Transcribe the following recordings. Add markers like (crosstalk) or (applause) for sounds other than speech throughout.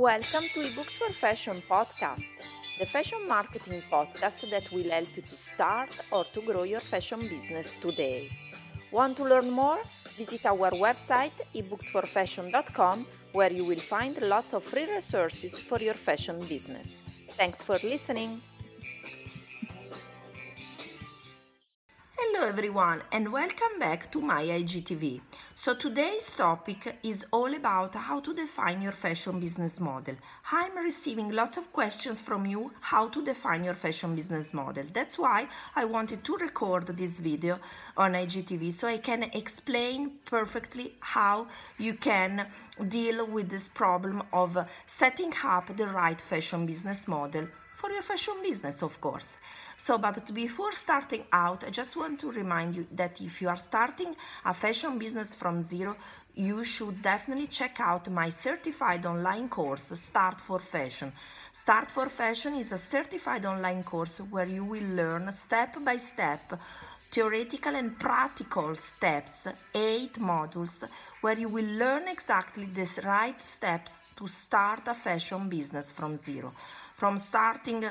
Welcome to eBooks for Fashion podcast, the fashion marketing podcast that will help you to start or to grow your fashion business today. Want to learn more? Visit our website ebooksforfashion.com where you will find lots of free resources for your fashion business. Thanks for listening. Hello everyone and welcome back to my IGTV. So today's topic is all about how to define your fashion business model. I'm receiving lots of questions from you how to define your fashion business model. That's why I wanted to record this video on IGTV so I can explain perfectly how you can deal with this problem of setting up the right fashion business model for your fashion business, of course. So, but before starting out, I just want to remind you that if you are starting a fashion business from zero, you should definitely check out my certified online course, Start for Fashion. Start for Fashion is a certified online course where you will learn step by step theoretical and practical steps, eight modules, where you will learn exactly the right steps to start a fashion business from zero. From starting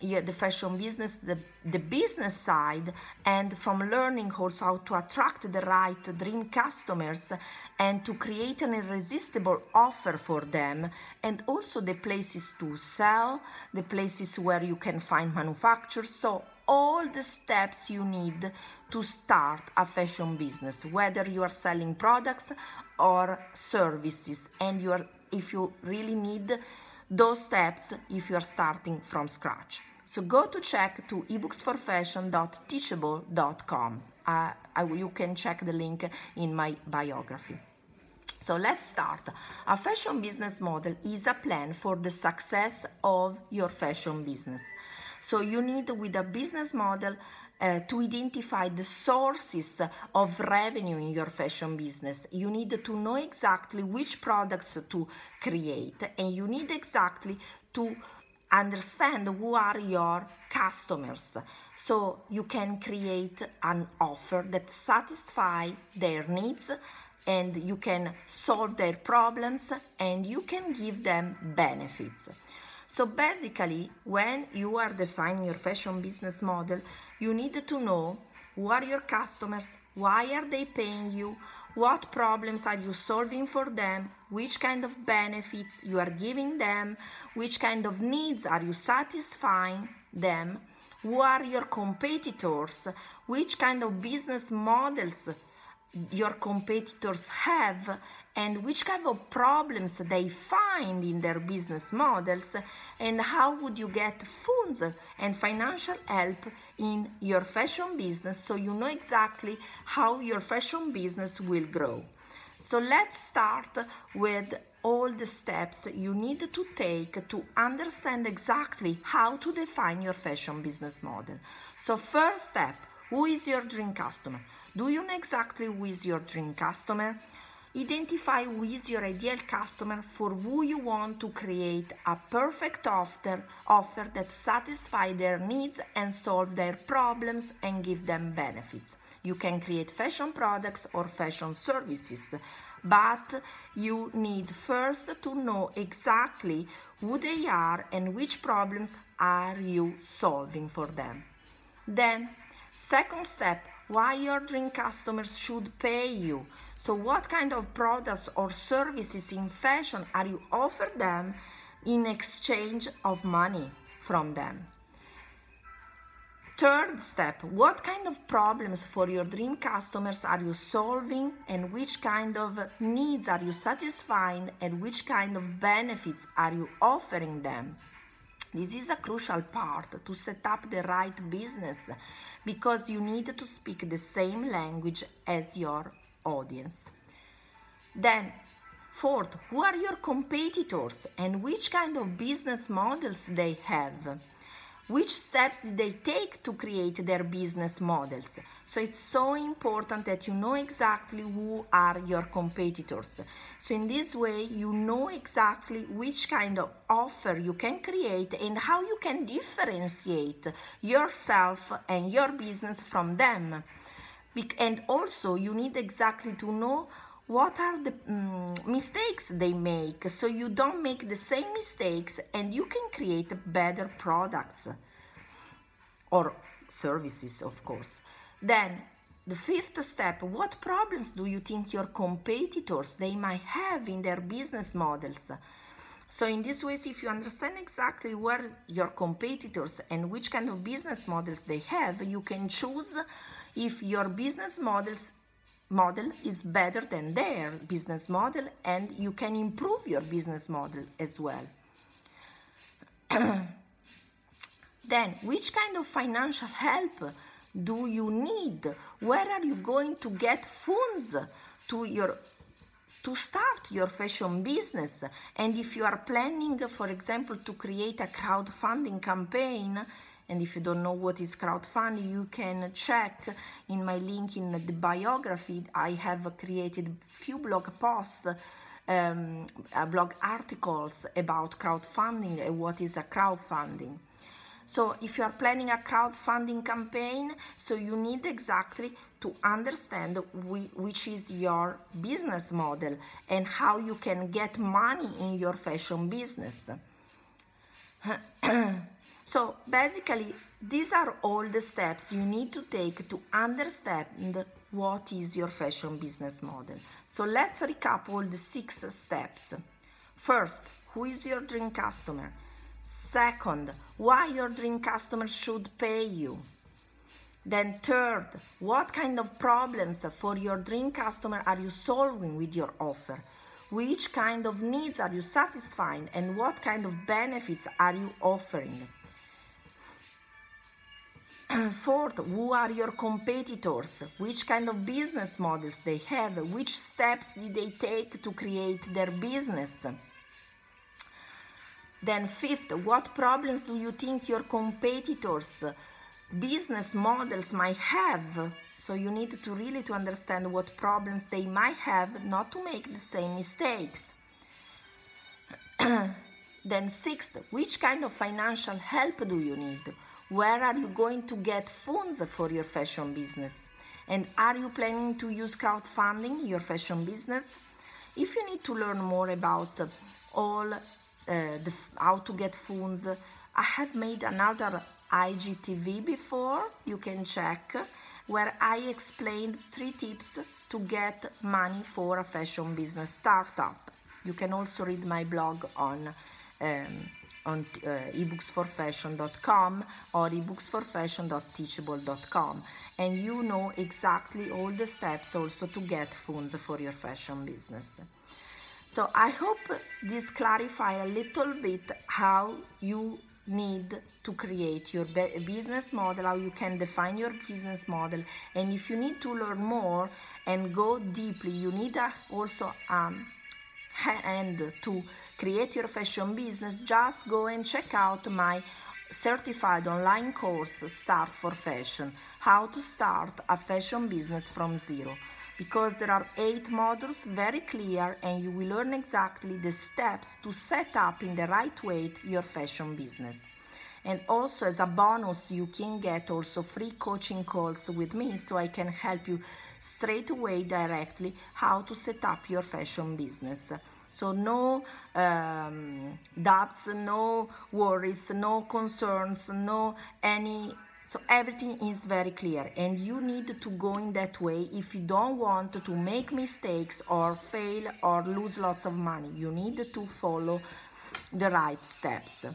yeah, the fashion business, the, the business side, and from learning also how to attract the right dream customers and to create an irresistible offer for them, and also the places to sell, the places where you can find manufacturers. So, all the steps you need to start a fashion business, whether you are selling products or services, and you are, if you really need those steps if you are starting from scratch. So go to check to ebooksforfashion.teachable.com. Uh, I, you can check the link in my biography. So let's start. A fashion business model is a plan for the success of your fashion business. So you need with a business model uh, to identify the sources of revenue in your fashion business. You need to know exactly which products to create and you need exactly to understand who are your customers. So you can create an offer that satisfy their needs and you can solve their problems and you can give them benefits. So basically when you are defining your fashion business model you need to know who are your customers why are they paying you what problems are you solving for them, which kind of benefits you are giving them, which kind of needs are you satisfying them, who are your competitors, which kind of business models your competitors have and which kind of problems they find in their business models and how would you get funds and financial help in your fashion business so you know exactly how your fashion business will grow. So let's start with all the steps you need to take to understand exactly how to define your fashion business model. So first step, who is your dream customer? Do you know exactly who is your dream customer? Identify who is your ideal customer for who you want to create a perfect offer, offer that satisfies their needs and solve their problems and give them benefits. You can create fashion products or fashion services, but you need first to know exactly who they are and which problems are you solving for them. Then, second step, why your dream customers should pay you. So what kind of products or services in fashion are you offer them in exchange of money from them? Third step, what kind of problems for your dream customers are you solving and which kind of needs are you satisfying and which kind of benefits are you offering them? This is a crucial part to set up the right business because you need to speak the same language as your audience. Then, fourth, who are your competitors and which kind of business models they have? which steps did they take to create their business models so it's so important that you know exactly who are your competitors so in this way you know exactly which kind of offer you can create and how you can differentiate yourself and your business from them and also you need exactly to know what are the um, mistakes they make. So you don't make the same mistakes and you can create better products or services of course. Then the fifth step what problems do you think your competitors they might have in their business models? So in this way if you understand exactly where your competitors and which kind of business models they have you can choose if your business models model is better than their business model and you can improve your business model as well. (clears throat) then, which kind of financial help do you need? Where are you going to get funds to your to start your fashion business? And if you are planning, for example, to create a crowdfunding campaign, and if you don't know what is crowdfunding, you can check in my link in the biography. I have created few blog posts, um, uh, blog articles about crowdfunding and what is a crowdfunding. So if you are planning a crowdfunding campaign, so you need exactly to understand which is your business model and how you can get money in your fashion business. (clears throat) So basically, these are all the steps you need to take to understand what is your fashion business model. So let's recap all the six steps. First, who is your dream customer? Second, why your dream customer should pay you. Then third, what kind of problems for your dream customer are you solving with your offer? Which kind of needs are you satisfying and what kind of benefits are you offering? Fourth, who are your competitors? Which kind of business models they have? Which steps did they take to create their business? Then fifth, what problems do you think your competitors business models might have? So you need to really to understand what problems they might have not to make the same mistakes. (clears throat) then sixth, which kind of financial help do you need? Where are you going to get funds for your fashion business? And are you planning to use crowdfunding your fashion business? If you need to learn more about all uh, the, how to get funds, I have made another IGTV before, you can check, where I explained three tips to get money for a fashion business startup. You can also read my blog on um, on uh, ebooksforfashion.com or ebooksforfashion.teachable.com and you know exactly all the steps also to get funds for your fashion business. So I hope this clarify a little bit how you need to create your business model, how you can define your business model. And if you need to learn more and go deeply, you need also um, and to create your fashion business, just go and check out my certified online course Start for Fashion How to Start a Fashion Business from Zero. Because there are eight modules very clear and you will learn exactly the steps to set up in the right way your fashion business. And also as a bonus, you can get also free coaching calls with me so I can help you straight away directly how to set up your fashion business. So no um, doubts, no worries, no concerns, no any so everything is very clear and you need to go in that way if you don't want to make mistakes or fail or lose lots of money. You need to follow the right steps.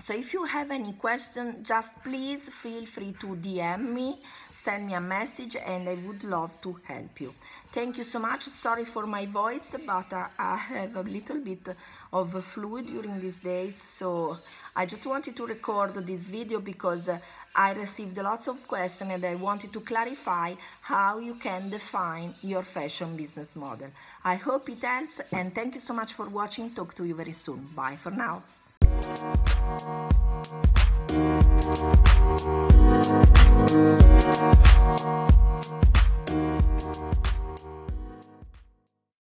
So if you have any question, just please feel free to DM me, send me a message and I would love to help you. Thank you so much. Sorry for my voice, but uh, I have a little bit of flu during these days. So I just wanted to record this video because uh, I received lots of questions and I wanted to clarify how you can define your fashion business model. I hope it helps and thank you so much for watching. Talk to you very soon. Bye for now. Thank you.